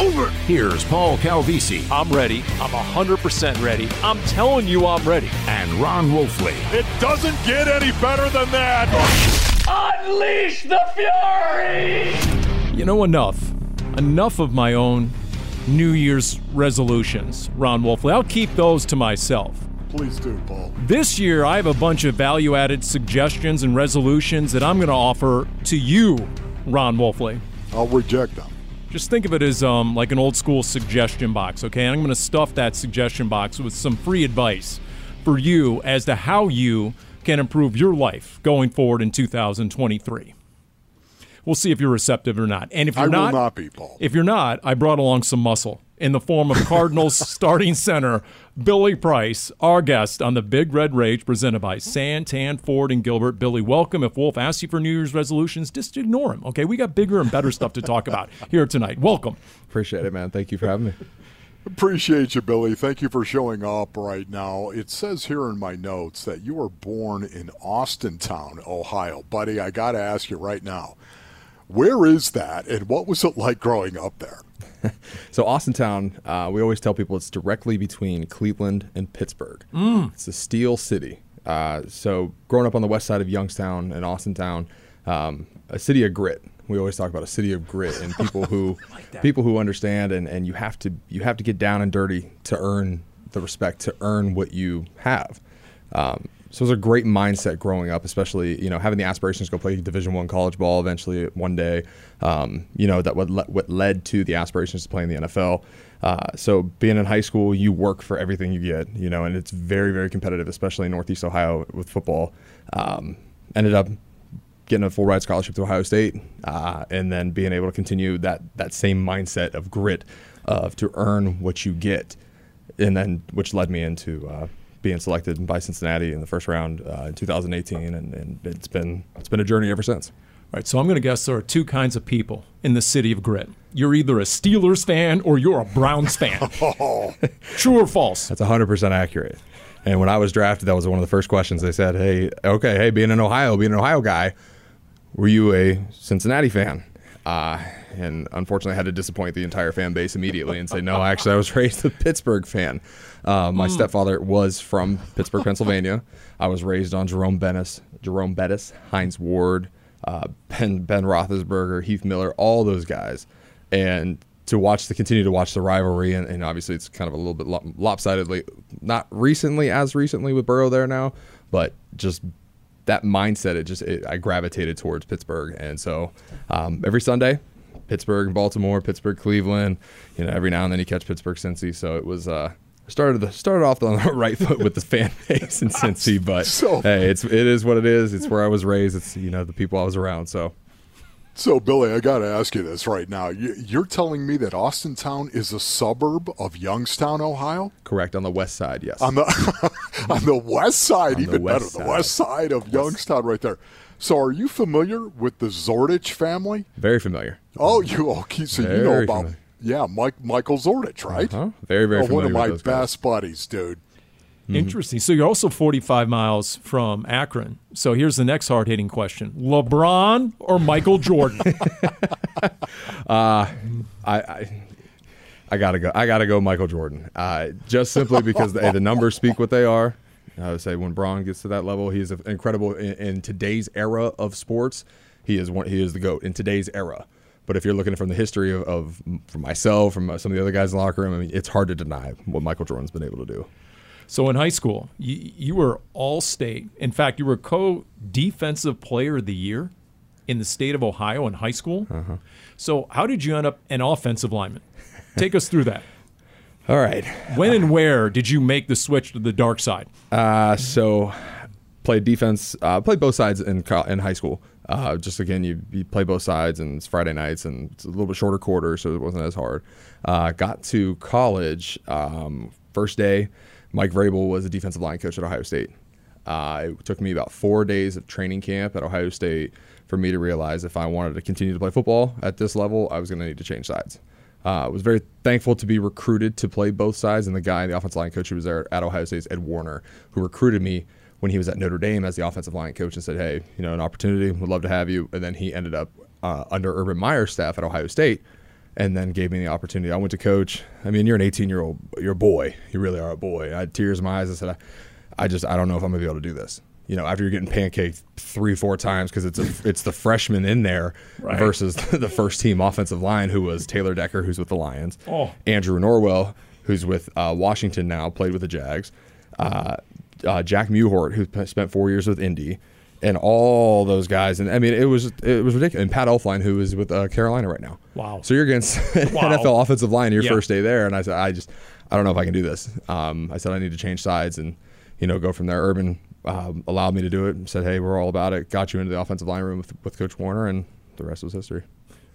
over. Here's Paul Calvisi I'm ready. I'm 100% ready. I'm telling you I'm ready. and Ron Wolfley. It doesn't get any better than that. Unleash the fury! You know, enough. Enough of my own New Year's resolutions, Ron Wolfley. I'll keep those to myself. Please do, Paul. This year, I have a bunch of value added suggestions and resolutions that I'm going to offer to you, Ron Wolfley. I'll reject them. Just think of it as um, like an old school suggestion box, okay? I'm going to stuff that suggestion box with some free advice for you as to how you can improve your life going forward in 2023. We'll see if you're receptive or not. And if you're will not, not be, Paul. if you're not, I brought along some muscle in the form of Cardinals starting center Billy Price, our guest on the Big Red Rage, presented by Santan Ford and Gilbert. Billy, welcome. If Wolf asks you for New Year's resolutions, just ignore him. Okay, we got bigger and better stuff to talk about here tonight. Welcome. Appreciate it, man. Thank you for having me. Appreciate you, Billy. Thank you for showing up right now. It says here in my notes that you were born in Austintown, Ohio. Buddy, I got to ask you right now where is that and what was it like growing up there? So Austintown, uh, we always tell people it's directly between Cleveland and Pittsburgh. It's a steel city. Uh, so growing up on the west side of Youngstown and Austintown, um, a city of grit. We always talk about a city of grit and people who people who understand and, and you have to you have to get down and dirty to earn the respect to earn what you have. Um, so it was a great mindset growing up, especially you know having the aspirations to go play Division One college ball eventually one day. Um, you know that what, le- what led to the aspirations to play in the NFL. Uh, so being in high school, you work for everything you get, you know, and it's very very competitive, especially in Northeast Ohio with football. Um, ended up getting a full ride scholarship to Ohio State, uh, and then being able to continue that that same mindset of grit of to earn what you get, and then which led me into uh, being selected by Cincinnati in the first round uh, in 2018, and, and it's been it's been a journey ever since. All right, so I'm going to guess there are two kinds of people in the city of grit. You're either a Steelers fan or you're a Browns fan. True or false? That's 100% accurate. And when I was drafted, that was one of the first questions. They said, "Hey, okay, hey, being an Ohio, being an Ohio guy, were you a Cincinnati fan?" Uh, and unfortunately, I had to disappoint the entire fan base immediately and say, "No, actually, I was raised a Pittsburgh fan. Uh, my stepfather was from Pittsburgh, Pennsylvania. I was raised on Jerome Bettis, Jerome Bettis, Hines Ward, uh, Ben Ben Roethlisberger, Heath Miller, all those guys, and to watch the continue to watch the rivalry, and, and obviously it's kind of a little bit lopsidedly, not recently as recently with Burrow there now, but just that mindset. It just it, I gravitated towards Pittsburgh, and so um, every Sunday, Pittsburgh, Baltimore, Pittsburgh, Cleveland. You know, every now and then you catch Pittsburgh, Cincy. So it was. Uh, Started the started off on the right foot with the fan base in Cincy, but So- hey, it's it is what it is. It's where I was raised. It's you know the people I was around. So So, Billy, I got to ask you this right now. You- You're telling me that Austintown is a suburb of Youngstown, Ohio? correct on the west side, yes. On the on the west side, On even west better, the west side of Youngstown, right there. So, are you familiar with the Zordich family? Very familiar. Oh, you okay? So you know about familiar. yeah, Mike Michael Zordich, right? Uh-huh. Very, very Oh, one of my those guys. best buddies, dude. Interesting. So you're also 45 miles from Akron. So here's the next hard hitting question LeBron or Michael Jordan? I, I I gotta go. I gotta go, Michael Jordan. Uh, just simply because the, the numbers speak what they are. I would say when Braun gets to that level, he's incredible in, in today's era of sports. He is one. He is the goat in today's era. But if you're looking from the history of, of from myself, from some of the other guys in the locker room, I mean, it's hard to deny what Michael Jordan's been able to do. So in high school, you, you were all state. In fact, you were co defensive player of the year in the state of Ohio in high school. So, how did you end up an offensive lineman? Take us through that. All right. When and where did you make the switch to the dark side? Uh, so played defense. Uh, played both sides in co- in high school. Uh, just again, you, you play both sides, and it's Friday nights, and it's a little bit shorter quarter, so it wasn't as hard. Uh, got to college. Um, first day, Mike Vrabel was a defensive line coach at Ohio State. Uh, it took me about four days of training camp at Ohio State for me to realize if I wanted to continue to play football at this level, I was going to need to change sides. Uh, I was very thankful to be recruited to play both sides, and the guy, the offensive line coach who was there at Ohio State, is Ed Warinner, who recruited me when he was at Notre Dame as the offensive line coach and said, "Hey, you know, an opportunity, would love to have you." And then he ended up uh, under Urban Meyer's staff at Ohio State, and then gave me the opportunity. I went to coach. I mean, you're an 18 year old, you're a boy. You really are a boy. I had tears in my eyes. I said, I, I just, I don't know if I'm gonna be able to do this. You know, after you're getting pancaked three, four times because it's a, it's the freshman in there Right. versus the first team offensive line who was Taylor Decker, who's with the Lions, Oh. Andrew Norwell, who's with uh, Washington now, played with the Jags, uh, uh, Jack Mewhort, who spent four years with Indy, and all those guys. And I mean, it was it was ridiculous. And Pat Elflein, who is with uh, Carolina right now. Wow. So you're against Wow. NFL offensive line your Yeah. first day there, and I said, I just, I don't know if I can do this. Um, I said I need to change sides and, you know, go from there. Urban um, allowed me to do it. and Said, hey, we're all about it. Got you into the offensive line room with, with Coach Warinner, and the rest was history.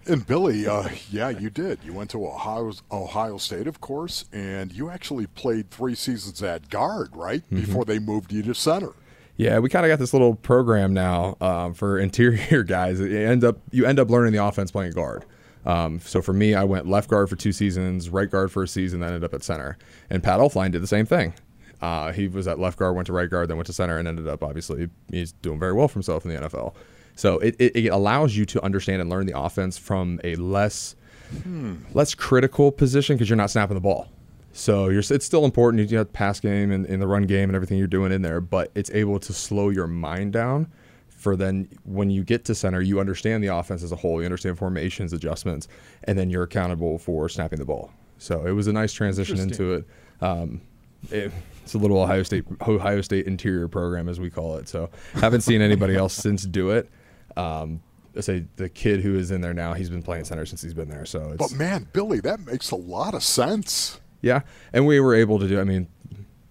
And Billy, uh, yeah, you did. You went to Ohio, Ohio State, of course, and you actually played three seasons at guard, right? Mm-hmm. Before they moved you to center. Yeah, we kind of got this little program now um, for interior guys. You end up you end up learning the offense playing guard. Um, so for me, I went left guard for two seasons, right guard for a season, then ended up at center. And Pat Elflein did the same thing. Uh, he was at left guard, went to right guard, then went to center, and ended up obviously he's doing very well for himself in the NFL. So it, it, it allows you to understand and learn the offense from a less less critical position because you're not snapping the ball. So you're it's still important. You have the pass game and in the run game and everything you're doing in there, but it's able to slow your mind down. For then when you get to center, you understand the offense as a whole. You understand formations, adjustments, and then you're accountable for snapping the ball. So it was a nice transition into it. Um, it it's a little Ohio State Ohio State interior program as we call it. So haven't seen anybody else since do it. Um, I say the kid who is in there now, he's been playing center since he's been there. So it's But man, Billy, that makes a lot of sense. Yeah, and we were able to do. I mean,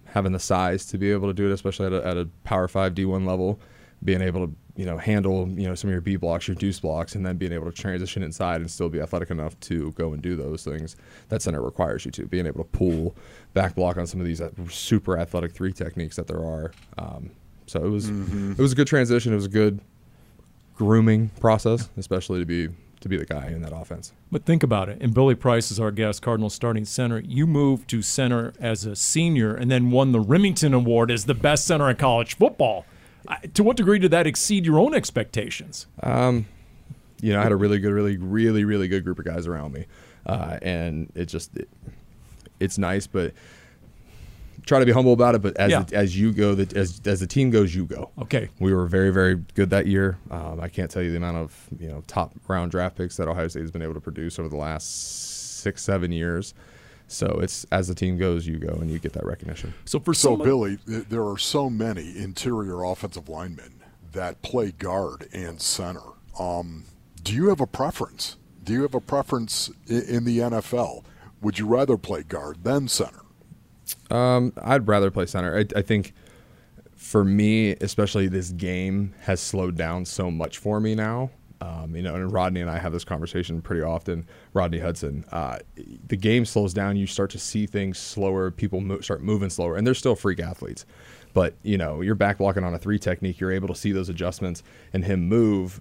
having the size to be able to do it, especially at a, at a Power Five D one level, being able to you know handle you know some of your B blocks, your deuce blocks, and then being able to transition inside and still be athletic enough to go and do those things. That center requires you to being able to pull back block on some of these uh, super athletic three techniques that there are. Um, so it was it was a good transition. It was a good grooming process, especially to be to be the guy in that offense. But think about it. And Billy Price is our guest, Cardinal starting center. You moved to center as a senior and then won the Remington Award as the best center in college football. To what degree did that exceed your own expectations? you know, I had a really good, really, really, really good group of guys around me, uh, and it just it, it's nice, but try to be humble about it. But as Yeah. as you go, the, as as the team goes, you go. Okay. We were very, very good that year. Um, I can't tell you the amount of you know top round draft picks that Ohio State has been able to produce over the last six, seven years. So it's as the team goes, you go, and you get that recognition. So for So, some, Billy, there are so many interior offensive linemen that play guard and center. Um, do you have a preference? Do you have a preference in, in the NFL? Would you rather play guard than center? I'd rather play center. I, I think for me, especially this game has slowed down so much for me now. Um, you know, and Rodney and I have this conversation pretty often. Rodney Hudson, uh, the game slows down. You start to see things slower. People mo- start moving slower, and they're still freak athletes. But you know, you're back blocking on a three technique. You're able to see those adjustments and him move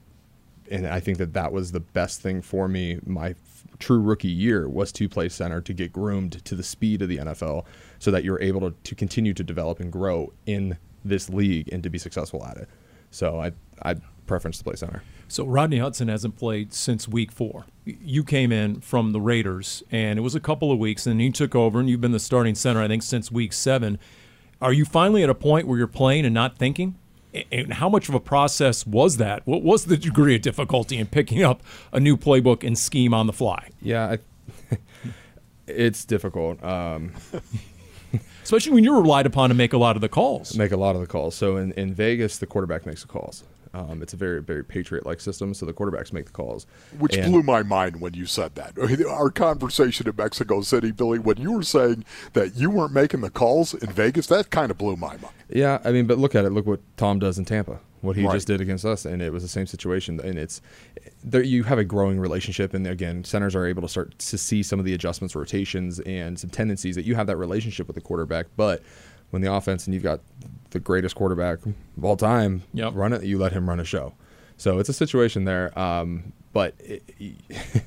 and I think that that was the best thing for me. My f- true rookie year was to play center to get groomed to the speed of the NFL, so that you're able to, to continue to develop and grow in this league and to be successful at it. So I I preference to play center. So Rodney Hudson hasn't played since week four. You came in from the Raiders, and it was a couple of weeks, and you took over, and you've been the starting center, I think, since week seven. Are you finally at a point where you're playing and not thinking? And how much of a process was that? What was the degree of difficulty in picking up a new playbook and scheme on the fly? Yeah, I, it's difficult. Um, Especially when you're relied upon to make a lot of the calls. make a lot of the calls. So in, in Vegas, the quarterback makes the calls. Um, it's a very very patriot like system, so the quarterbacks make the calls. Which And- blew my mind when you said that. Our conversation in Mexico City, Billy, when you were saying that you weren't making the calls in Vegas, that kind of blew my mind. Yeah, I mean, but look at it. Look what Tom does in Tampa. What he Right. just did against us, and it was the same situation. And it's there. You have a growing relationship, and again, centers are able to start to see some of the adjustments, rotations, and some tendencies that you have that relationship with the quarterback. But when the offense and you've got the greatest quarterback of all time, Yep. run it. You let him run a show. So it's a situation there. Um, but it,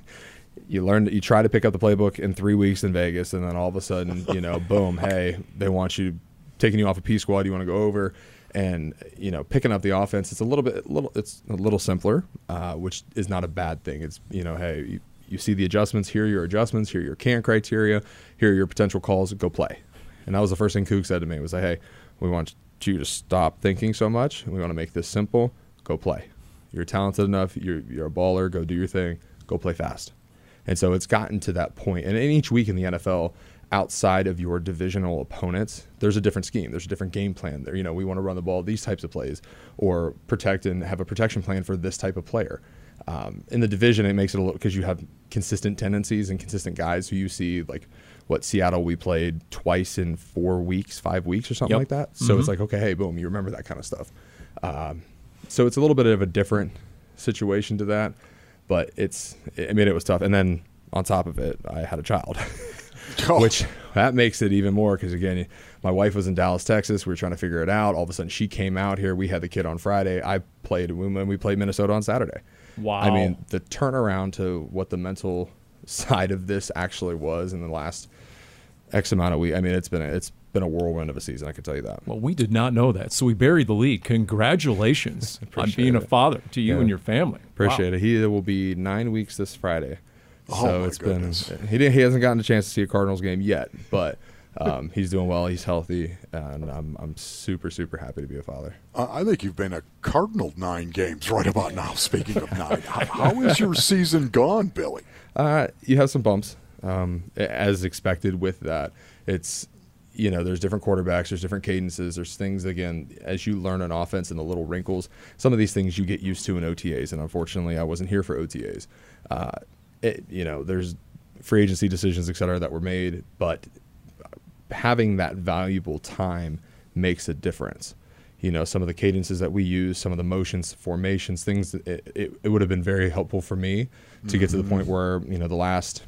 you learn you try to pick up the playbook in three weeks in Vegas, and then all of a sudden, you know, boom, hey, they want you taking you off a P squad. You want to go over, and you know, picking up the offense. It's a little bit, little, it's a little simpler, uh, which is not a bad thing. It's you know, hey, you, you see the adjustments. Here your adjustments. Here your can criteria. Here your potential calls. Go play. And that was the first thing Kook said to me was like, hey, we want you to stop thinking so much. We want to make this simple. Go play. You're talented enough. You're you're a baller. Go do your thing. Go play fast. And so it's gotten to that point. And in each week in the NFL, outside of your divisional opponents, there's a different scheme. There's a different game plan. There, you know, we want to run the ball these types of plays, or protect and have a protection plan for this type of player. Um, in the division, it makes it a little because you have consistent tendencies and consistent guys who you see like what Seattle we played twice in four weeks, five weeks, or something Yep. like that. So it's like okay, hey, boom, you remember that kind of stuff. Um, so it's a little bit of a different situation to that, but it's I mean it was tough. And then on top of it, I had a child, Oh, which that makes it even more because again, my wife was in Dallas, Texas. We were trying to figure it out. All of a sudden, she came out here. We had the kid on Friday. I played when we played Minnesota on Saturday. Wow. I mean, the turnaround to what the mental side of this actually was in the last X amount of weeks. I mean, it's been a, it's been a whirlwind of a season. I can tell you that. Well, we did not know that, so we buried the lead. Congratulations on being a father to you Yeah. and your family. Appreciate it. He will be nine weeks this Friday. Oh, So it's goodness. been he didn't he hasn't gotten a chance to see a Cardinals game yet, but um, he's doing well. He's healthy, and I'm I'm super super happy to be a father. Uh, I think you've been a Cardinal nine games right about now. Speaking of nine, how, how is your season gone, Billy? Uh, you have some bumps, um, as expected with that. It's you know, there's different quarterbacks, there's different cadences, there's things again as you learn an offense and the little wrinkles. Some of these things you get used to in OTAs, and unfortunately, I wasn't here for OTAs. Uh, it, you know, there's free agency decisions, et cetera, that were made, but having that valuable time makes a difference. You know, some of the cadences that we use, some of the motions, formations, things, it, it, it would have been very helpful for me to get to the point mm-hmm. where, you know, the last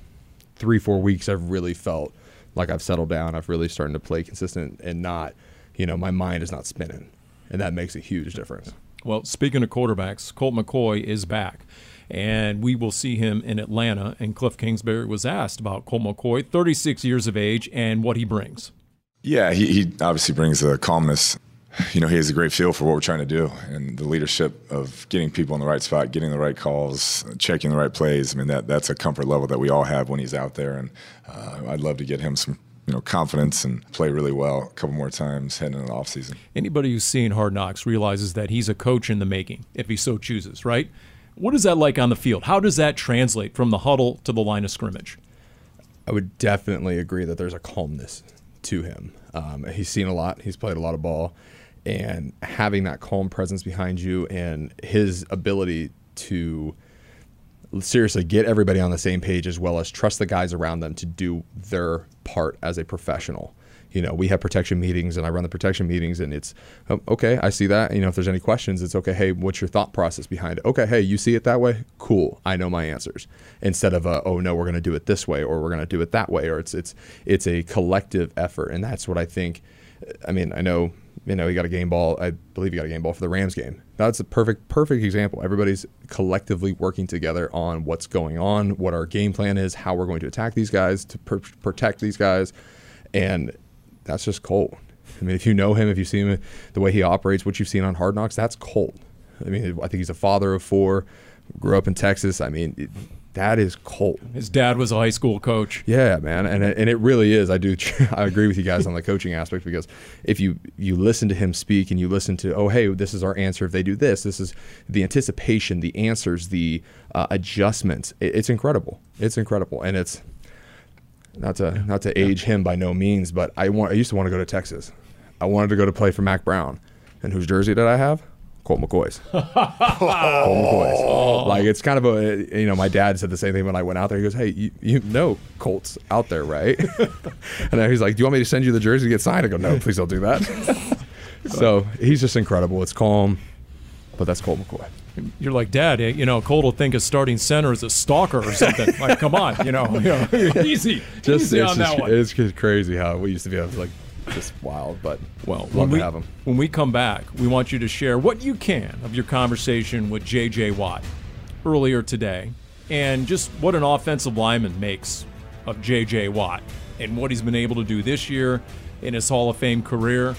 three, four weeks, I've really felt like I've settled down. I've really started to play consistent and not, you know, my mind is not spinning. And that makes a huge difference. Well, speaking of quarterbacks, Colt McCoy is back. And we will see him in Atlanta. And Kliff Kingsbury was asked about Colt McCoy, 36 years of age, and what he brings. Yeah, he, he obviously brings a calmness. You know, he has a great feel for what we're trying to do and the leadership of getting people in the right spot, getting the right calls, checking the right plays. I mean, that that's a comfort level that we all have when he's out there. And uh, I'd love to get him some, you know, confidence and play really well a couple more times heading into the offseason. Anybody who's seen Hard Knocks realizes that he's a coach in the making, if he so chooses, right? What is that like on the field? How does that translate from the huddle to the line of scrimmage? I would definitely agree that there's a calmness to him. Um, he's seen a lot. He's played a lot of ball, and having that calm presence behind you and his ability to seriously get everybody on the same page as well as trust the guys around them to do their part as a professional. You know, we have protection meetings and I run the protection meetings and it's oh, okay, I see that. You know, if there's any questions, it's okay, hey, what's your thought process behind it? Okay, hey, you see it that way? Cool. I know my answers. Instead of a, oh no, we're going to do it this way or we're going to do it that way or it's it's it's a collective effort and that's what I think I mean, I know you know, he got a game ball. I believe he got a game ball for the Rams game. That's a perfect, perfect example. Everybody's collectively working together on what's going on, what our game plan is, how we're going to attack these guys, to pr- protect these guys, and that's just Colt. I mean, if you know him, if you see him, the way he operates, what you've seen on Hard Knocks, that's Colt. I mean, I think he's a father of four, grew up in Texas. I mean, it, that is Colt. His dad was a high school coach. Yeah, man, and it, and it really is. I do. I agree with you guys on the coaching aspect because if you you listen to him speak and you listen to, oh hey, this is our answer if they do this. This is the anticipation, the answers, the uh, adjustments. It, it's incredible. It's incredible, and it's not to not to age him by no means, but I want. I used to want to go to Texas. I wanted to go to play for Mack Brown, and whose jersey did I have? Colt McCoy's. Colt McCoy's. Like it's kind of a you know my dad said the same thing when I went out there. He goes, "Hey, you, you know Colt's out there, right?" and then he's like, "Do you want me to send you the jersey to get signed?" I go, "No, please don't do that." so he's just incredible. It's calm, but that's Colt McCoy. You're like, Dad, eh, you know, Colt will think a starting center is a stalker or something. like, come on, you know, you know, easy, Just easy it's on just, that one. it's just crazy how we used to be able to like just wild, but Well, love to we, have him. when we come back, we want you to share what you can of your conversation with J.J. Watt earlier today and just what an offensive lineman makes of J.J. Watt and what he's been able to do this year in his Hall of Fame career.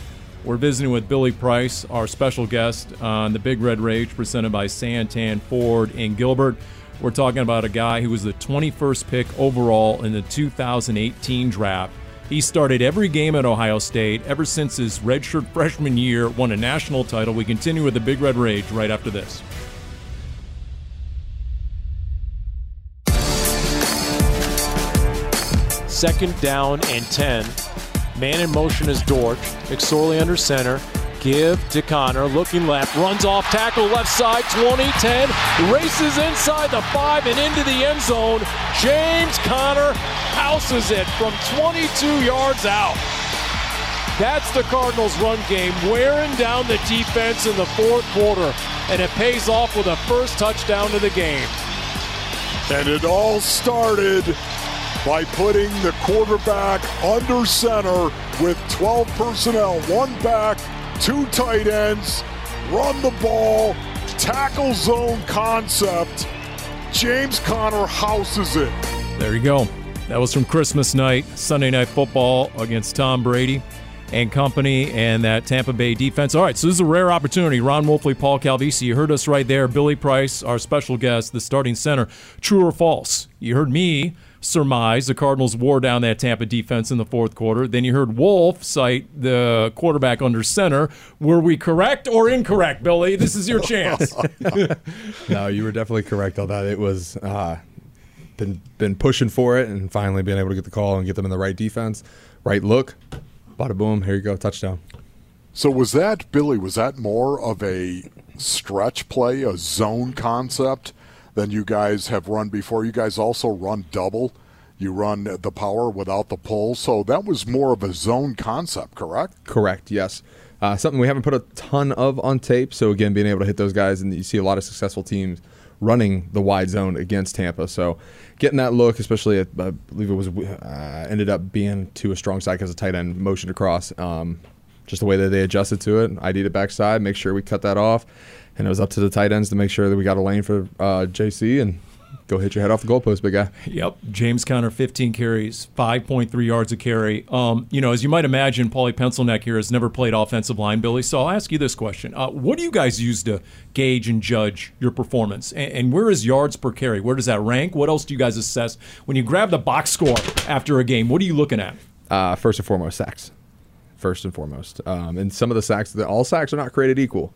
We're visiting with Billy Price, our special guest on the Big Red Rage presented by Santan Ford in Gilbert. We're talking about a guy who was the 21st pick overall in the 2018 draft. He started every game at Ohio State ever since his redshirt freshman year, won a national title. We continue with the Big Red Rage right after this. Second down and 10. Man in motion is Dortch. McSorley under center. Give to Conner. Looking left. Runs off tackle left side. 20 10. Races inside the five and into the end zone. James Conner houses it from 22 yards out. That's the Cardinals' run game, wearing down the defense in the fourth quarter, and it pays off with a first touchdown to the game. And it all started by putting the quarterback under center with 12 personnel, one back, two tight ends, run the ball, tackle zone concept. James Conner houses it. There you go. That was from Christmas night, Sunday Night Football against Tom Brady and company and that Tampa Bay defense. All right, so this is a rare opportunity. Ron Wolfley, Paul Calvisi, you heard us right there. Billy Price, our special guest, the starting center. True or false? You heard me surmise the Cardinals wore down that Tampa defense in the fourth quarter. Then you heard Wolf cite the quarterback under center. Were we correct or incorrect, Billy? This is your chance. No, you were definitely correct on that. It was uh, been been pushing for it, and finally being able to get the call and get them in the right defense, right look. Bada boom, here you go, touchdown. So was that Billy? Was that more of a stretch play, a zone concept than you guys have run before? You guys also run double. You run the power without the pull, so that was more of a zone concept, correct? Correct. Yes. Uh, something we haven't put a ton of on tape. So again, being able to hit those guys, and you see a lot of successful teams running the wide zone against Tampa. So getting that look, especially at, I believe it was uh, ended up being to a strong side because of tight end motioned across. Um, just the way that they adjusted to it, ID'd it backside, make sure we cut that off, and it was up to the tight ends to make sure that we got a lane for uh, JC and go hit your head off the goalpost, big guy. Yep. James Conner, 15 carries, 5.3 yards a carry. Um, you know, as you might imagine, Paulie Pencilneck here has never played offensive line, Billy. So I'll ask you this question. Uh, what do you guys use to gauge and judge your performance? And, and where is yards per carry? Where does that rank? What else do you guys assess? When you grab the box score after a game, what are you looking at? Uh, first and foremost, sacks. First and foremost, um, and some of the sacks, all sacks are not created equal.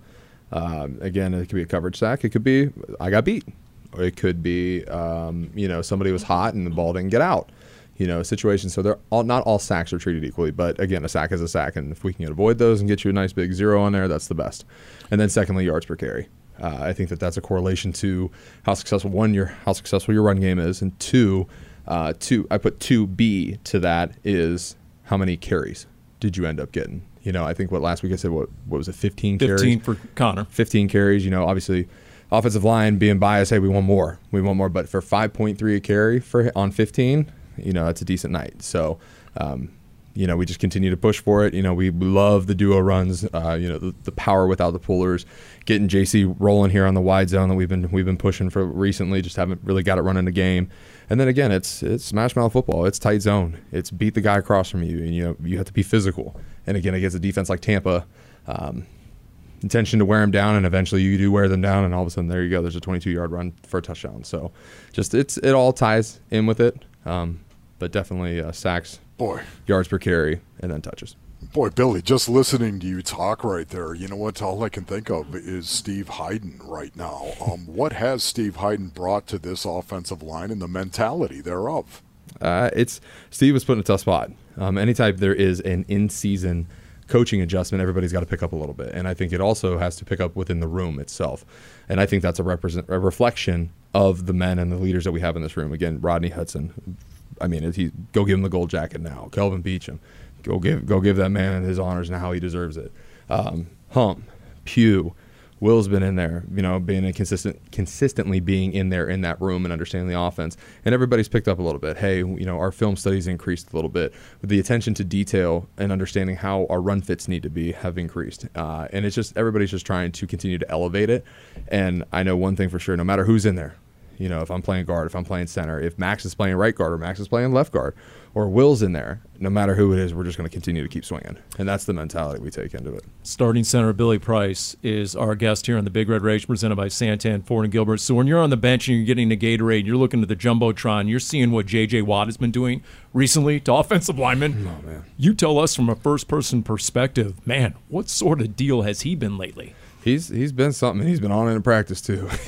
Um, again, it could be a coverage sack. It could be I got beat, or it could be um, you know somebody was hot and the ball didn't get out. You know, situations. So they're all not all sacks are treated equally, but again, a sack is a sack, and if we can avoid those and get you a nice big zero on there, that's the best. And then secondly, yards per carry. Uh, I think that that's a correlation to how successful one your how successful your run game is, and two, uh, two I put two B to that is how many carries did you end up getting? You know, I think what last week I said what what was it, 15, carries? 15 carries? for Conner. 15 carries. You know, obviously, offensive line being biased, hey, we want more, we want more. But for 5.3 a carry for on 15, you know, that's a decent night. So, um, you know, we just continue to push for it. You know, we love the duo runs. Uh, you know, the, the power without the pullers, getting JC rolling here on the wide zone that we've been we've been pushing for recently. Just haven't really got it running the game. And then again, it's it's smash mouth football. It's tight zone. It's beat the guy across from you, and you know you have to be physical. And again, against a defense like Tampa, um, intention to wear them down, and eventually you do wear them down, and all of a sudden there you go. There's a 22 yard run for a touchdown. So, just it's it all ties in with it. Um, but definitely uh, sacks, Boy, yards per carry, and then touches. boy, Billy, just listening to you talk right there, you know what? All I can think of is Steve Heiden right now. Um, what has Steve Heiden brought to this offensive line and the mentality thereof? Uh, it's Steve was put in a tough spot. Um, anytime there is an in-season coaching adjustment, everybody's got to pick up a little bit. And I think it also has to pick up within the room itself. And I think that's a, represent, a reflection of the men and the leaders that we have in this room. Again, Rodney Hudson. I mean, he, go give him the gold jacket now. Kelvin Beachum. Go give go give that man his honors and how he deserves it. Um, Hump, Pugh, Will's been in there, you know, being consistent, consistently being in there in that room and understanding the offense. And everybody's picked up a little bit. Hey, you know, our film studies increased a little bit. The attention to detail and understanding how our run fits need to be have increased. Uh, and it's just everybody's just trying to continue to elevate it. And I know one thing for sure: no matter who's in there, you know, if I'm playing guard, if I'm playing center, if Max is playing right guard or Max is playing left guard, or Will's in there, no matter who it is, we're just going to continue to keep swinging. And that's the mentality we take into it. Starting center Billy Price is our guest here on the Big Red Rage presented by Santan Ford and Gilbert. So when you're on the bench and you're getting the Gatorade, you're looking at the Jumbotron, you're seeing what J.J. Watt has been doing recently to offensive linemen. Oh, man. You tell us from a first person perspective, man, what sort of deal has he been lately? He's he's been something. He's been on in practice too.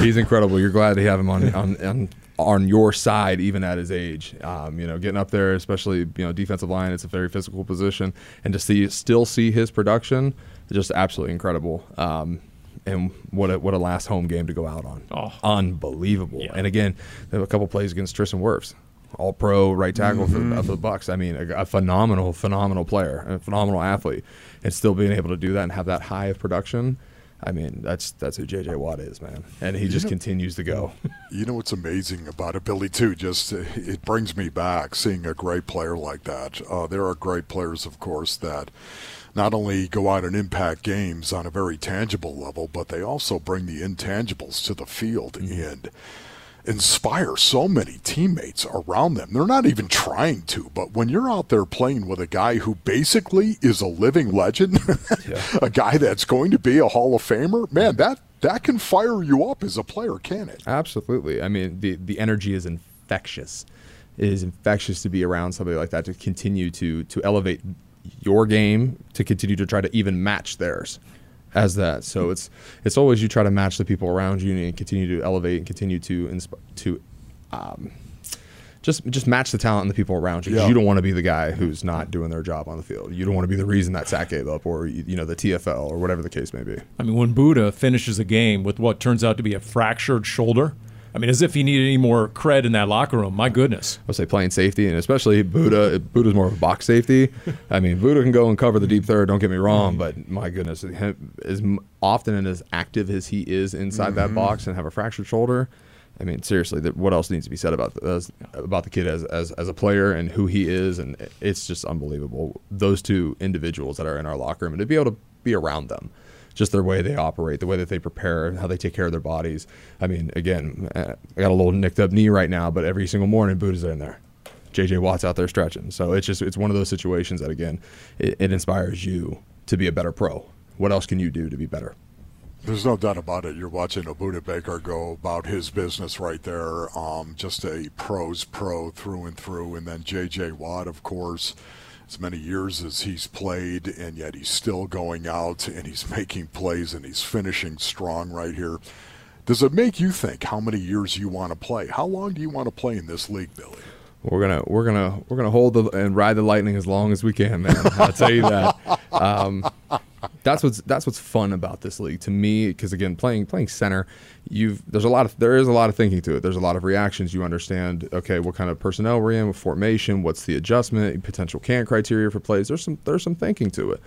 he's incredible. You're glad to have him on on, on on your side, even at his age. Um, you know, getting up there, especially you know defensive line, it's a very physical position, and to see still see his production, just absolutely incredible. Um, and what a what a last home game to go out on. Oh. Unbelievable. Yeah. And again, a couple plays against Tristan Wirfs. All pro right tackle Mm-hmm. for, for the Bucs. I mean, a, a phenomenal, phenomenal player, a phenomenal athlete, and still being able to do that and have that high of production. I mean, that's that's who JJ Watt is, man, and he just continues to go. You know what's amazing about it, Billy, too? Just uh, it brings me back seeing a great player like that. Uh, there are great players, of course, that not only go out and impact games on a very tangible level, but they also bring the intangibles to the field and inspire so many teammates around them. They're not even trying to, but when you're out there playing with a guy who basically is a living legend, a guy that's going to be a Hall of Famer, man, that that can fire you up as a player, can it? Absolutely. I mean, the the energy is infectious. It is infectious to be around somebody like that to continue to to elevate your game to continue to try to even match theirs as that. So it's it's always you try to match the people around you and continue to elevate and continue to insp- to um, just just match the talent and the people around you. Yeah. You don't want to be the guy who's not doing their job on the field. You don't want to be the reason that sack gave up or you know the TFL or whatever the case may be. I mean, when Budda finishes a game with what turns out to be a fractured shoulder, I mean, as if he needed any more cred in that locker room. My goodness. I would say playing safety, and especially Budda. Budda's more of a box safety. I mean, Budda can go and cover the deep third. Don't get me wrong, but my goodness, as often and as active as he is inside that mm-hmm. box and have a fractured shoulder, I mean, seriously, that what else needs to be said about the, as, about the kid as, as as a player and who he is, and it's just unbelievable. Those two individuals that are in our locker room, and to be able to be around them just their way they operate, the way that they prepare, how they take care of their bodies. I mean, again, uh, I got a little nicked up knee right now, but every single morning, Budda's in there. JJ Watt's out there stretching. So it's just it's one of those situations that again, it, it inspires you to be a better pro. What else can you do to be better? There's no doubt about it. You're watching Abuda Baker go about his business right there. Um, just a pro's pro through and through. And then J.J. Watt, of course, as many years as he's played, and yet he's still going out and he's making plays and he's finishing strong right here. Does it make you think how many years you want to play? How long do you want to play in this league, Billy? We're gonna we're gonna we're gonna hold the and ride the lightning as long as we can, man. I'll tell you that. Um, that's what's that's what's fun about this league to me. Because again, playing playing center, you've there's a lot of there is a lot of thinking to it. There's a lot of reactions. You understand, okay, what kind of personnel we're in, what formation, what's the adjustment, potential can criteria for plays. There's some there's some thinking to it.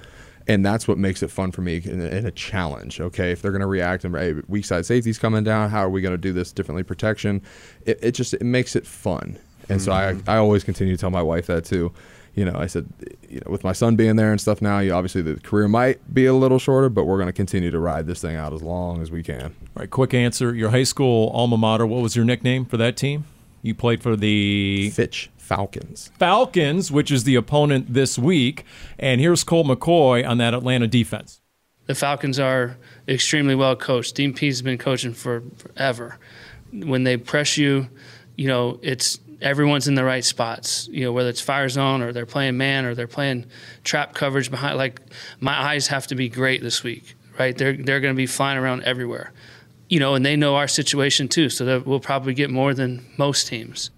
And that's what makes it fun for me and a challenge. Okay, if they're going to react and hey, weak side safety's coming down, how are we going to do this differently? Protection, it, it just it makes it fun. And so mm-hmm. I, I always continue to tell my wife that too. You know, I said, you know, with my son being there and stuff now, you obviously the career might be a little shorter, but we're going to continue to ride this thing out as long as we can. All right, quick answer. Your high school alma mater, what was your nickname for that team? You played for the Fitch Falcons. Falcons, which is the opponent this week. And here's Colt McCoy on that Atlanta defense. The Falcons are extremely well coached. Dean Pees has been coaching for forever. When they press you, you know, it's everyone's in the right spots. You know, whether it's fire zone or they're playing man or they're playing trap coverage behind. Like my eyes have to be great this week, right? They're they're going to be flying around everywhere. You know, and they know our situation too, so that we'll probably get more than most teams.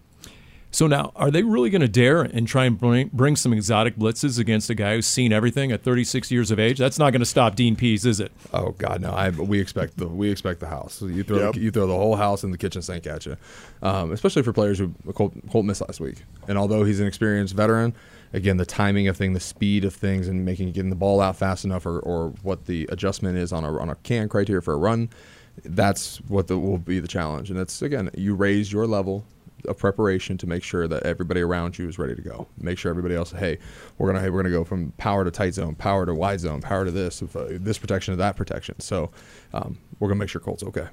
So now, are they really going to dare and try and bring, bring some exotic blitzes against a guy who's seen everything at 36 years of age? That's not going to stop Dean Pees, is it? Oh God, no! I, we expect the we expect the house. So you throw Yep. the, you throw the whole house in the kitchen sink at you, um, especially for players who Colt, Colt missed last week. And although he's an experienced veteran, again the timing of thing, the speed of things, and making getting the ball out fast enough, or, or what the adjustment is on a on a can criteria for a run, that's what the, will be the challenge. And it's again, you raise your level of preparation to make sure that everybody around you is ready to go. Make sure everybody else, hey, we're gonna hey, we're gonna go from power to tight zone, power to wide zone, power to this, uh, this protection to that protection. So um, we're gonna make sure Colt's okay.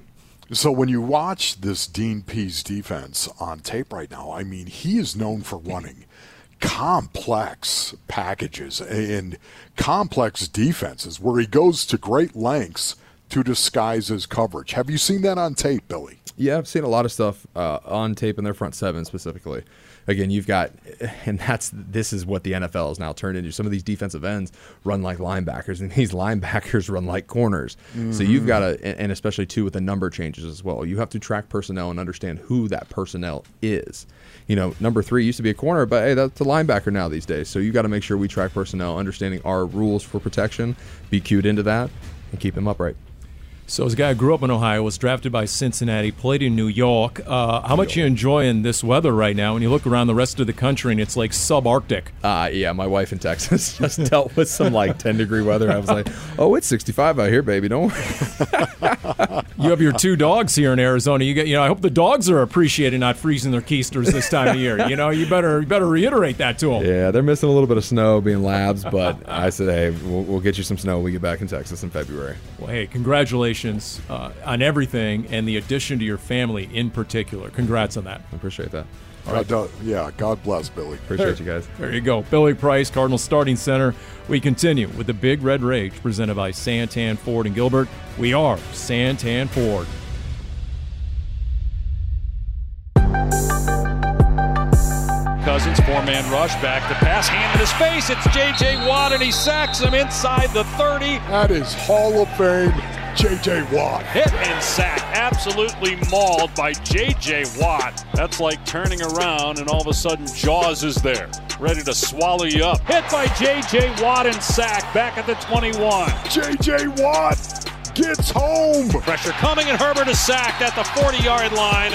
So when you watch this Dean Pees defense on tape right now, I mean, he is known for running complex packages and complex defenses where he goes to great lengths to disguise his coverage. Have you seen that on tape, Billy? Yeah, I've seen a lot of stuff uh, on tape in their front seven specifically. Again, you've got, and that's this is what the NFL has now turned into. Some of these defensive ends run like linebackers, and these linebackers run like corners. So you've got to, and and especially too with the number changes as well. You have to track personnel and understand who that personnel is. You know, number three used to be a corner, but hey, that's a linebacker now these days. So you got to make sure we track personnel, understanding our rules for protection, be cued into that, and keep them upright. So, this guy grew up in Ohio, was drafted by Cincinnati, played in New York. Uh, how much you enjoying this weather right now? When you look around the rest of the country and it's like subarctic. Uh, yeah, my wife in Texas just dealt with some like 10 degree weather. I was like, oh, it's 65 out here, baby. Don't worry. You have your two dogs here in Arizona. You get, you know, I hope the dogs are appreciating not freezing their keisters this time of year. You know, you better, you better reiterate that to them. Yeah, they're missing a little bit of snow being labs, but I said, hey, we'll, we'll get you some snow when we get back in Texas in February. Well, hey, congratulations uh, on everything and the addition to your family in particular. Congrats on that. I appreciate that. God, uh, yeah, God bless Billy. Appreciate you guys. There you go. Billy Price, Cardinal starting center. We continue with the Big Red Rage presented by Santan Ford and Gilbert. We are Santan Ford. Cousins, four man rush, back to pass, hand in his face. It's J.J. Watt, and he sacks him inside the 30. That is Hall of Fame J.J. Watt. Hit and sack, absolutely mauled by J.J. Watt. That's like turning around, and all of a sudden Jaws is there, ready to swallow you up. Hit by J.J. Watt and sack, back at the 21. J.J. Watt gets home. Pressure coming, and Herbert is sacked at the 40 yard line.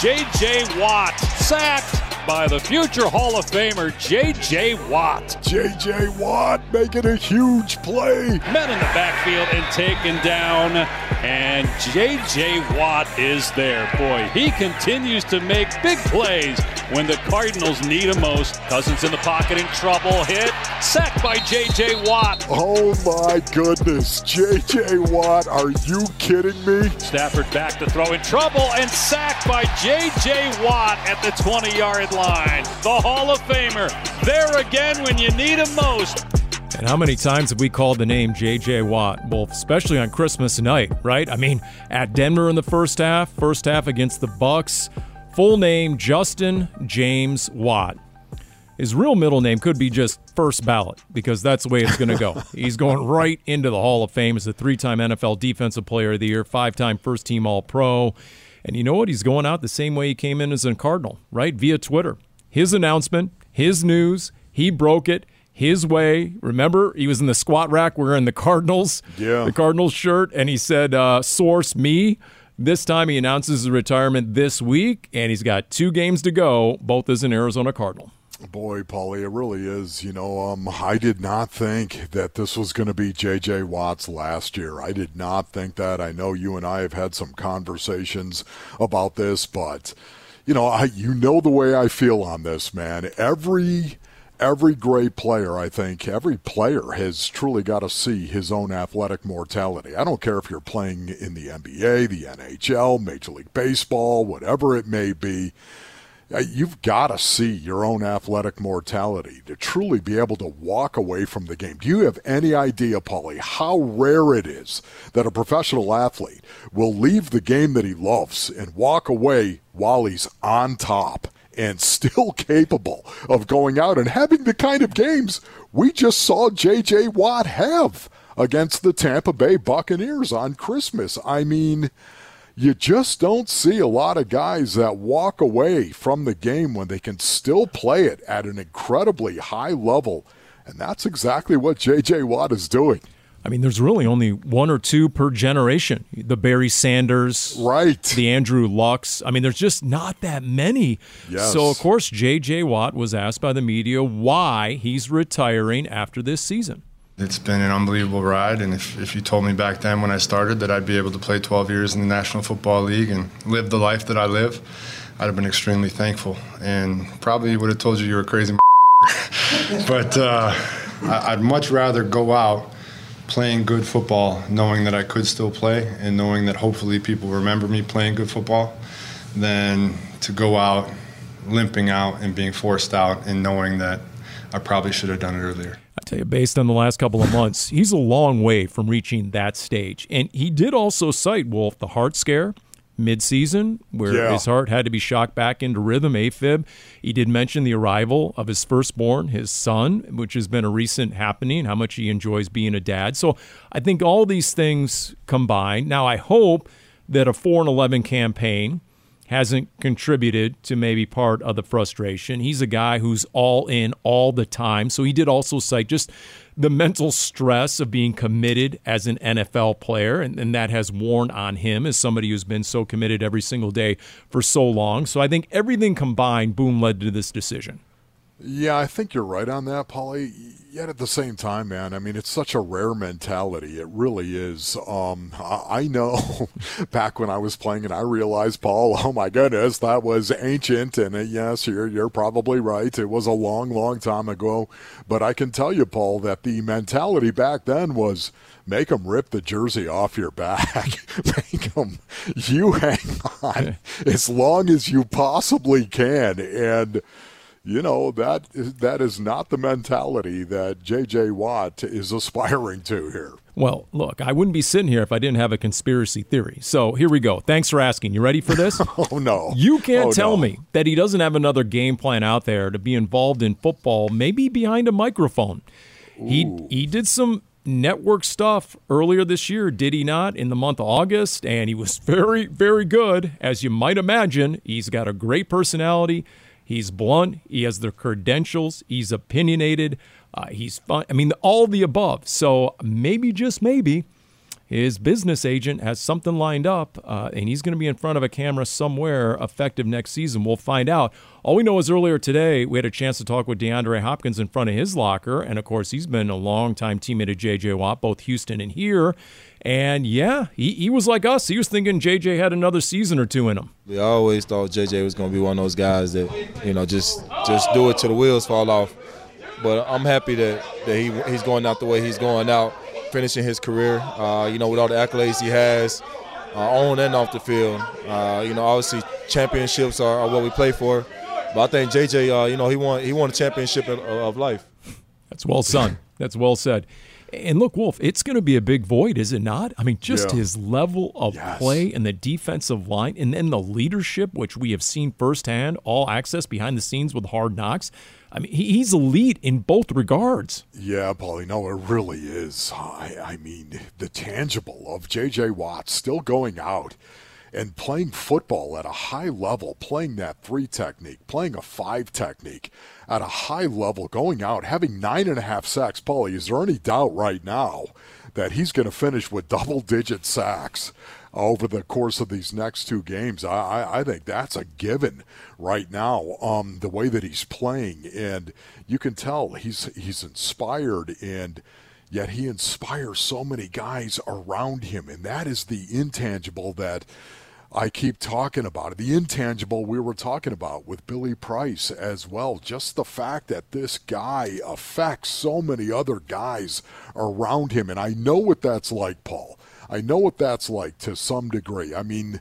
J.J. Watt sacked by the future Hall of Famer J.J. Watt. J.J. Watt making a huge play. Men in the backfield and taken down, and J.J. Watt is there. Boy, he continues to make big plays when the Cardinals need him most. Cousins in the pocket in trouble, hit, sacked by J.J. Watt. Oh my goodness. J.J. Watt, are you kidding me? Stafford back to throw in trouble and sacked by J.J. Watt at the 20 yard line. The Hall of Famer there again when you need him most. And how many times have we called the name J.J. Watt? Well, especially on Christmas night, right? I mean, at Denver in the first half, first half against the Bucs. Full name Justin James Watt. His real middle name could be just first ballot because that's the way it's going to go. He's going right into the Hall of Fame as a three-time NFL Defensive Player of the Year, five-time first-team All-Pro. And you know what? He's going out the same way he came in as a Cardinal, right? Via Twitter. His announcement, his news, he broke it his way. Remember, he was in the squat rack wearing the Cardinals, Yeah. the Cardinals shirt, and he said, uh, "Source me." This time, he announces his retirement this week, and he's got two games to go, both as an Arizona Cardinal. Boy, Paulie, it really is. You know, um, I did not think that this was going to be J.J. Watt's last year. I did not think that. I know you and I have had some conversations about this, but you know, I you know the way I feel on this, man. Every every great player, I think, every player has truly got to see his own athletic mortality. I don't care if you're playing in the NBA, the NHL, Major League Baseball, whatever it may be. Uh, You've got to see your own athletic mortality to truly be able to walk away from the game. Do you have any idea, Paulie, how rare it is that a professional athlete will leave the game that he loves and walk away while he's on top and still capable of going out and having the kind of games we just saw J.J. Watt have against the Tampa Bay Buccaneers on Christmas? I mean, you just don't see a lot of guys that walk away from the game when they can still play it at an incredibly high level. And that's exactly what J.J. Watt is doing. I mean, there's really only one or two per generation. The Barry Sanders, right? The Andrew Lucks. I mean, there's just not that many. Yes. So, of course, J.J. Watt was asked by the media why he's retiring after this season. It's been an unbelievable ride, and if, if you told me back then when I started that I'd be able to play 12 years in the National Football League and live the life that I live, I'd have been extremely thankful, and probably would have told you you were crazy. but uh, I'd much rather go out playing good football, knowing that I could still play, and knowing that hopefully people remember me playing good football, than to go out limping out and being forced out and knowing that I probably should have done it earlier. I tell you, based on the last couple of months, he's a long way from reaching that stage. And he did also cite, Wolf, the heart scare midseason where Yeah. his heart had to be shocked back into rhythm, AFib. He did mention the arrival of his firstborn, his son, which has been a recent happening, how much he enjoys being a dad. So I think all these things combined. Now, I hope that a 4 and 11 campaign hasn't contributed to maybe part of the frustration. He's a guy who's all in all the time. So he did also cite just the mental stress of being committed as an NFL player, and, and that has worn on him as somebody who's been so committed every single day for so long. So I think everything combined, boom, led to this decision. Yeah, I think you're right on that, Paulie. Yet at the same time, man, I mean, it's such a rare mentality. It really is. Um, I I know back when I was playing and I realized, Paul, oh my goodness, that was ancient. And uh, yes, you're, you're probably right. It was a long, long time ago. But I can tell you, Paul, that the mentality back then was make them rip the jersey off your back. make them, you hang on as long as you possibly can. And, you know that that is not the mentality that J.J. Watt is aspiring to here. Well, look, I wouldn't be sitting here if I didn't have a conspiracy theory. So here we go. Thanks for asking. You ready for this? oh no! You can't Oh, tell no. me that he doesn't have another game plan out there to be involved in football, maybe behind a microphone. He he did some network stuff earlier this year, did he not? In the month of August, and he was very very good, as you might imagine. He's got a great personality. He's blunt. He has the credentials. He's opinionated. Uh, he's fun. I mean, all the above. So maybe, just maybe, his business agent has something lined up, uh, and he's going to be in front of a camera somewhere effective next season. We'll find out. All we know is earlier today, we had a chance to talk with DeAndre Hopkins in front of his locker. And of course, he's been a longtime teammate of J.J. Watt, both Houston and here. And yeah, he, he was like us. He was thinking J.J. had another season or two in him. We always thought JJ was going to be one of those guys that, you know, just just do it till the wheels fall off. But I'm happy that, that he he's going out the way he's going out, finishing his career. Uh, you know, with all the accolades he has, uh, on and off the field. Uh, you know, obviously championships are, are what we play for. But I think JJ, uh, you know, he won he won a championship of, of life. That's well said. That's well said. And look, Wolf, it's going to be a big void, is it not? I mean, just Yeah. his level of play in the defensive line and then the leadership, which we have seen firsthand, all access behind the scenes with hard knocks. I mean, he's elite in both regards. Yeah, Paulie, no, it really is. I, I mean, the tangible of J.J. Watt still going out and playing football at a high level, playing that three technique, playing a five technique at a high level, going out, having nine and a half sacks. Paulie, is there any doubt right now that he's going to finish with double digit sacks? Over the course of these next two games, I, I, I think that's a given right now. Um, the way that he's playing, and you can tell he's he's inspired, and yet he inspires so many guys around him, and that is the intangible that I keep talking about. It. The intangible we were talking about with Billy Price as well. Just the fact that this guy affects so many other guys around him, and I know what that's like, Paul. I know what that's like to some degree. I mean,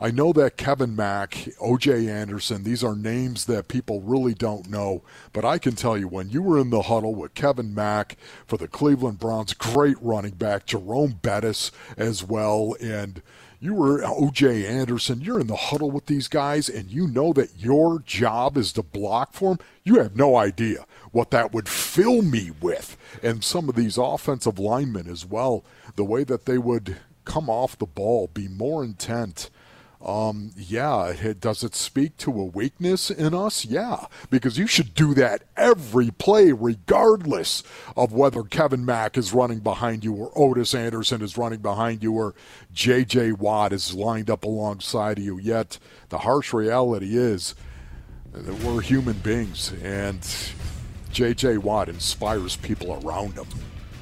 I know that Kevin Mack, O.J. Anderson, these are names that people really don't know. But I can tell you, when you were in the huddle with Kevin Mack for the Cleveland Browns, great running back, Jerome Bettis as well, and you were O.J. Anderson, you're in the huddle with these guys, and you know that your job is to block for them. You have no idea what that would fill me with. And some of these offensive linemen as well, the way that they would come off the ball, be more intent Um, yeah, does it speak to a weakness in us? Yeah, because you should do that every play, regardless of whether Kevin Mack is running behind you or Otis Anderson is running behind you or J.J. Watt is lined up alongside you. Yet the harsh reality is that we're human beings, and J.J. Watt inspires people around him.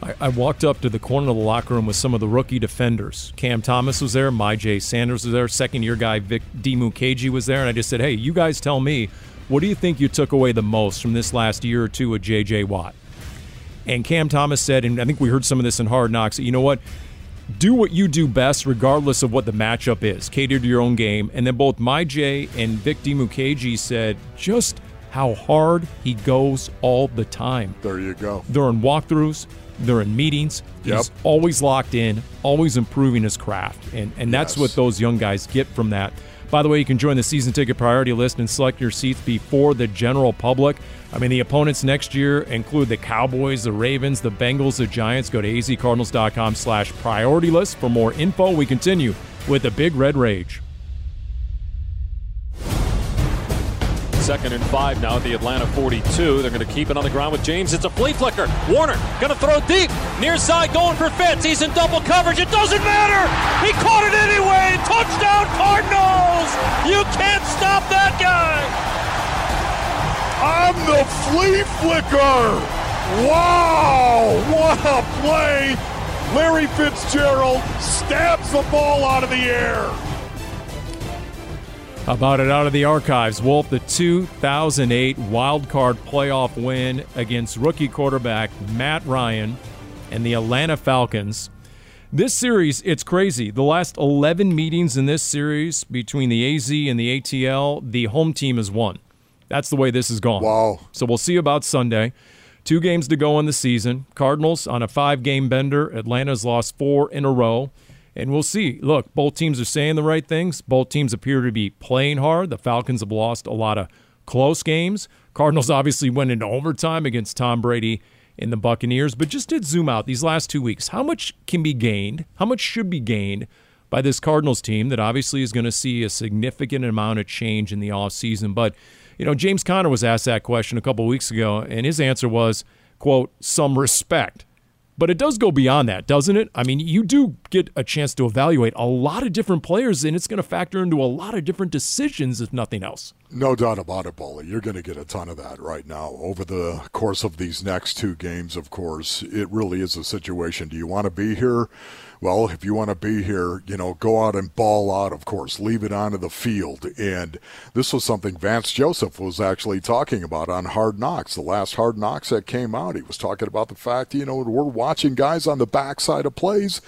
I, I, walked up to the corner of the locker room with some of the rookie defenders. Cam Thomas was there, Myjai Sanders was there, second year guy Vic Dimukeje was there, and I just said, "Hey, you guys tell me, what do you think you took away the most from this last year or two with J.J. Watt?" And Cam Thomas said, and I think we heard some of this in Hard Knocks. You know what? Do what you do best, regardless of what the matchup is. Cater to your own game. And then both Myjai and Vic Dimukeje said, just how hard he goes all the time. There you go. They're walkthroughs. They're in meetings. Yep. He's always locked in, always improving his craft. And, and that's Yes. what those young guys get from that. By the way, you can join the season ticket priority list and select your seats before the general public. I mean, the opponents next year include the Cowboys, the Ravens, the Bengals, the Giants. Go to azcardinals.com slash priority list for more info. We continue with the Big Red Rage. Second and five now at the Atlanta 42. They're going to keep it on the ground with James. It's a flea flicker. Warner going to throw deep. Near side going for Fitz. He's in double coverage. It doesn't matter. He caught it anyway. Touchdown Cardinals. You can't stop that guy. I'm the flea flicker. Wow, what a play. Larry Fitzgerald stabs the ball out of the air. How about it out of the archives? Wolf, the 2008 wild card playoff win against rookie quarterback Matt Ryan and the Atlanta Falcons. This series, it's crazy. The last 11 meetings in this series between the AZ and the ATL, the home team has won. That's the way this has gone. Wow. So we'll see about Sunday. Two games to go in the season. Cardinals on a five game bender. Atlanta's lost four in a row. And we'll see. Look, both teams are saying the right things. Both teams appear to be playing hard. The Falcons have lost a lot of close games. Cardinals obviously went into overtime against Tom Brady and the Buccaneers, but just did zoom out these last two weeks. How much can be gained? How much should be gained by this Cardinals team that obviously is going to see a significant amount of change in the offseason? But, you know, James Conner was asked that question a couple weeks ago, and his answer was, quote, some respect. But it does go beyond that, doesn't it? I mean, you do get a chance to evaluate a lot of different players, and it's going to factor into a lot of different decisions, if nothing else. No doubt about it, Bully. You're going to get a ton of that right now. Over the course of these next two games, of course, it really is a situation. Do you want to be here? Well, if you want to be here, you know, go out and ball out, of course. Leave it onto the field. And this was something Vance Joseph was actually talking about on Hard Knocks, the last Hard Knocks that came out. He was talking about the fact, you know, we're watching guys on the backside of plays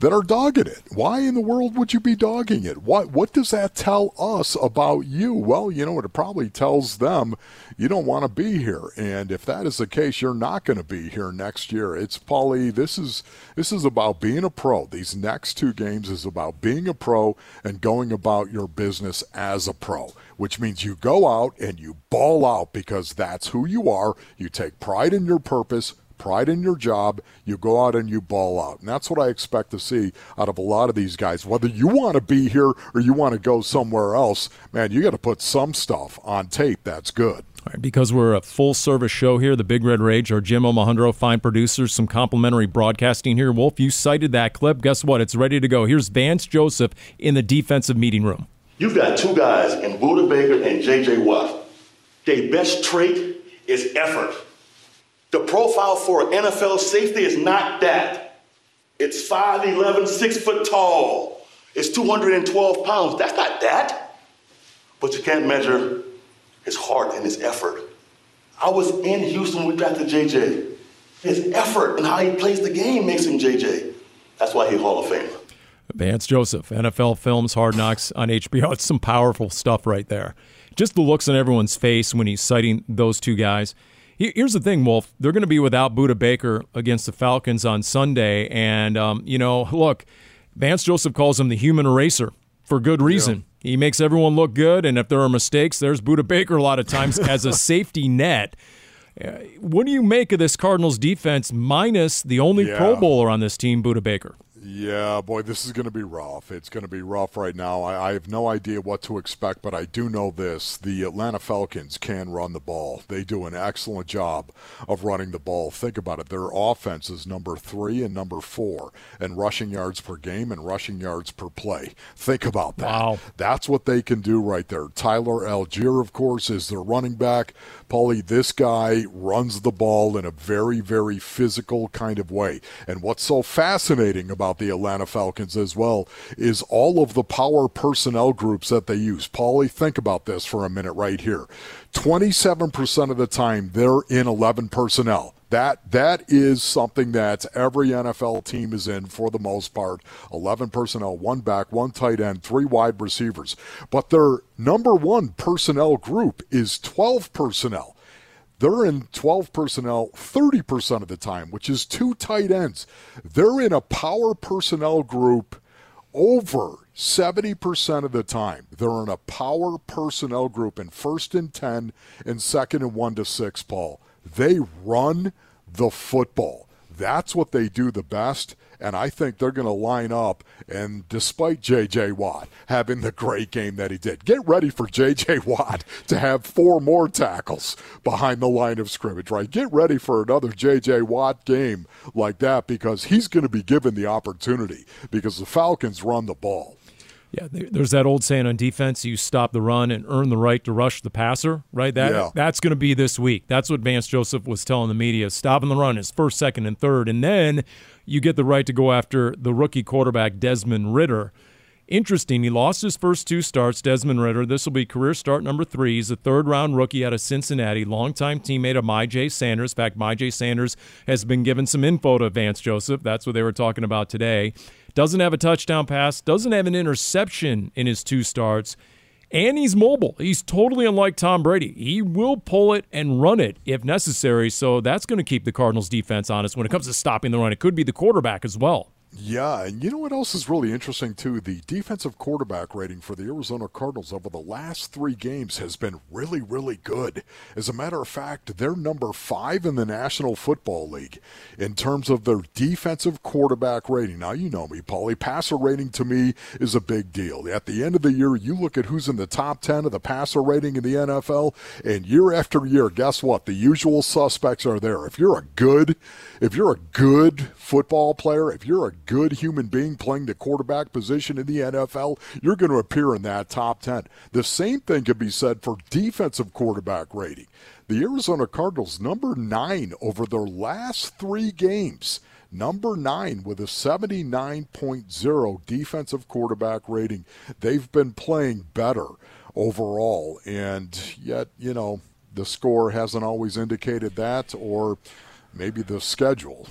that are dogging it. Why in the world would you be dogging it? What what does that tell us about you? Well, you know it probably tells them you don't want to be here. And if that is the case, you're not going to be here next year. It's Paulie, this is this is about being a pro. These next two games is about being a pro and going about your business as a pro, which means you go out and you ball out because that's who you are. You take pride in your purpose, pride in your job, you go out and you ball out. And that's what I expect to see out of a lot of these guys. Whether you want to be here or you want to go somewhere else, man, you got to put some stuff on tape that's good. All right, because we're a full service show here, the Big Red Rage, our Jim Omohundro, fine producers, some complimentary broadcasting here. Wolf, you cited that clip. Guess what? It's ready to go. Here's Vance Joseph in the defensive meeting room. You've got two guys in Budda Baker and J.J. Watt. Their best trait is effort. The profile for NFL safety is not that. It's 5'11, 6 foot tall. It's 212 pounds. That's not that. But you can't measure his heart and his effort. I was in Houston when we drafted JJ. His effort and how he plays the game makes him JJ. That's why he's Hall of Famer. Vance Joseph, NFL Films, Hard Knocks on HBO. It's some powerful stuff right there. Just the looks on everyone's face when he's citing those two guys. Here's the thing, Wolf. They're going to be without Budda Baker against the Falcons on Sunday. And, um, you know, look, Vance Joseph calls him the human eraser for good reason. He makes everyone look good. And if there are mistakes, there's Budda Baker a lot of times as a safety net. Uh, what do you make of this Cardinals defense minus the only Yeah. Pro Bowler on this team, Budda Baker? Yeah, boy, this is going to be rough. It's going to be rough right now. I, I, have no idea what to expect, but I do know this. The Atlanta Falcons can run the ball. They do an excellent job of running the ball. Think about it. Their offense is number three and number four in rushing yards per game and rushing yards per play. Think about that. Wow. That's what they can do right there. Tyler Allgeier, of course, is their running back. Paulie, this guy runs the ball in a very, very physical kind of way. And what's so fascinating about the Atlanta Falcons as well is all of the power personnel groups that they use. Paulie, think about this for a minute right here. 27% of the time, they're in 11 personnel. That that is something that every NFL team is in for the most part. 11 personnel, one back, one tight end, three wide receivers. But their number one personnel group is 12 personnel. They're in 12 personnel 30% of the time, which is two tight ends. They're in a power personnel group over 70% of the time. They're in a power personnel group in first and 10 and second and 1 to 6, Paul. They run the football. That's what they do the best. And I think they're going to line up. And despite J.J. Watt having the great game that he did, get ready for J.J. Watt to have four more tackles behind the line of scrimmage, right? Get ready for another J.J. Watt game like that because he's going to be given the opportunity because the Falcons run the ball. Yeah, there's that old saying on defense: you stop the run and earn the right to rush the passer. Right? That yeah. that's going to be this week. That's what Vance Joseph was telling the media: stopping the run is first, second, and third, and then you get the right to go after the rookie quarterback Desmond Ridder. Interesting, he lost his first two starts. Desmond Ridder. This will be career start number three. He's a third round rookie out of Cincinnati, longtime teammate of Myjai Sanders. In fact, Myjai Sanders has been given some info to Vance Joseph. That's what they were talking about today. Doesn't have a touchdown pass, doesn't have an interception in his two starts, and he's mobile. He's totally unlike Tom Brady. He will pull it and run it if necessary, so that's going to keep the Cardinals defense honest when it comes to stopping the run. It could be the quarterback as well. Yeah, and you know what else is really interesting too? The defensive quarterback rating for the Arizona Cardinals over the last three games has been really, really good. As a matter of fact, they're number five in the National Football League in terms of their defensive quarterback rating. Now you know me, Paulie. Passer rating to me is a big deal. At the end of the year, you look at who's in the top ten of the passer rating in the NFL, and year after year, guess what? The usual suspects are there. If you're a good, if you're a good football player, if you're a good human being playing the quarterback position in the NFL, you're going to appear in that top 10. The same thing could be said for defensive quarterback rating. The Arizona Cardinals, number nine over their last three games. Number nine with a 79.0 defensive quarterback rating. They've been playing better overall, and yet, you know, the score hasn't always indicated that, or maybe the schedule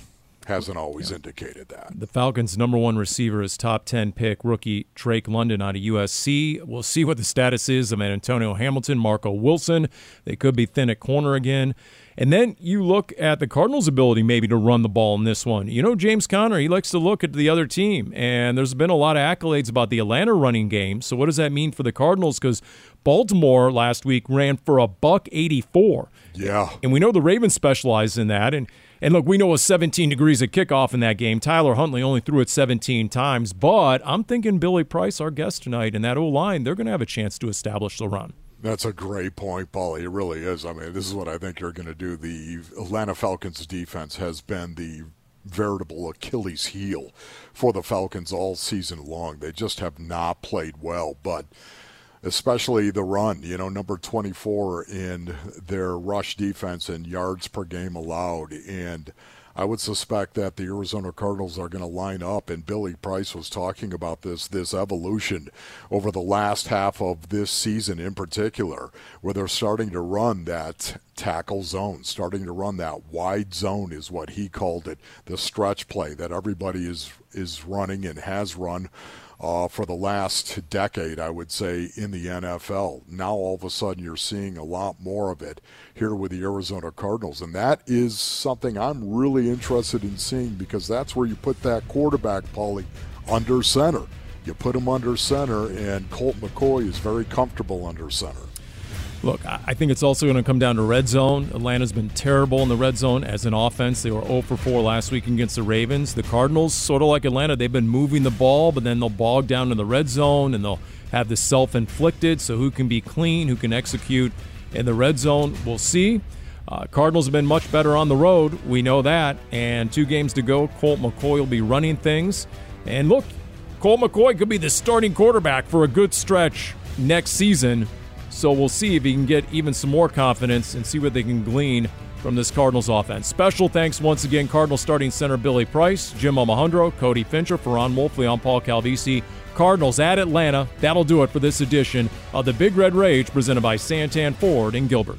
hasn't always yeah. indicated that. The Falcons' number one receiver is top 10 pick rookie Drake London out of USC. We'll see what the status is of Antonio Hamilton, Marco Wilson. They could be thin at corner again. And then you look at the Cardinals' ability maybe to run the ball in this one. You know, James Conner, he likes to look at the other team. And there's been a lot of accolades about the Atlanta running game. So what does that mean for the Cardinals? Because Baltimore last week ran for a buck 84. Yeah. And we know the Ravens specialize in that. And and look, we know it was 17 degrees at kickoff in that game. Tyler Huntley only threw it 17 times, but I'm thinking Billy Price, our guest tonight, and that O line, they're going to have a chance to establish the run. That's a great point, Paulie. It really is. I mean, this is what I think you're going to do. The Atlanta Falcons defense has been the veritable Achilles heel for the Falcons all season long. They just have not played well, but especially the run. You know, number 24 in their rush defense and yards per game allowed. And I would suspect that the Arizona Cardinals are going to line up. And Billy Price was talking about this this evolution over the last half of this season, in particular, where they're starting to run that tackle zone, starting to run that wide zone is what he called it, the stretch play that everybody is is running and has run uh, for the last decade, I would say, in the NFL. Now all of a sudden you're seeing a lot more of it here with the Arizona Cardinals. And that is something I'm really interested in seeing because that's where you put that quarterback, Paulie, under center. You put him under center, and Colt McCoy is very comfortable under center. Look, I think it's also going to come down to red zone. Atlanta's been terrible in the red zone as an offense. They were 0 for 4 last week against the Ravens. The Cardinals, sort of like Atlanta, they've been moving the ball, but then they'll bog down in the red zone and they'll have this self inflicted. So who can be clean, who can execute in the red zone? We'll see. Uh, Cardinals have been much better on the road. We know that. And two games to go. Colt McCoy will be running things. And look, Colt McCoy could be the starting quarterback for a good stretch next season. So we'll see if he can get even some more confidence and see what they can glean from this Cardinals offense. Special thanks once again, Cardinals starting center Billy Price, Jim Omohundro, Cody Fincher, Ferron Wolfley, I'm Paul Calvisi. Cardinals at Atlanta. That'll do it for this edition of the Big Red Rage presented by Santan Ford in Gilbert.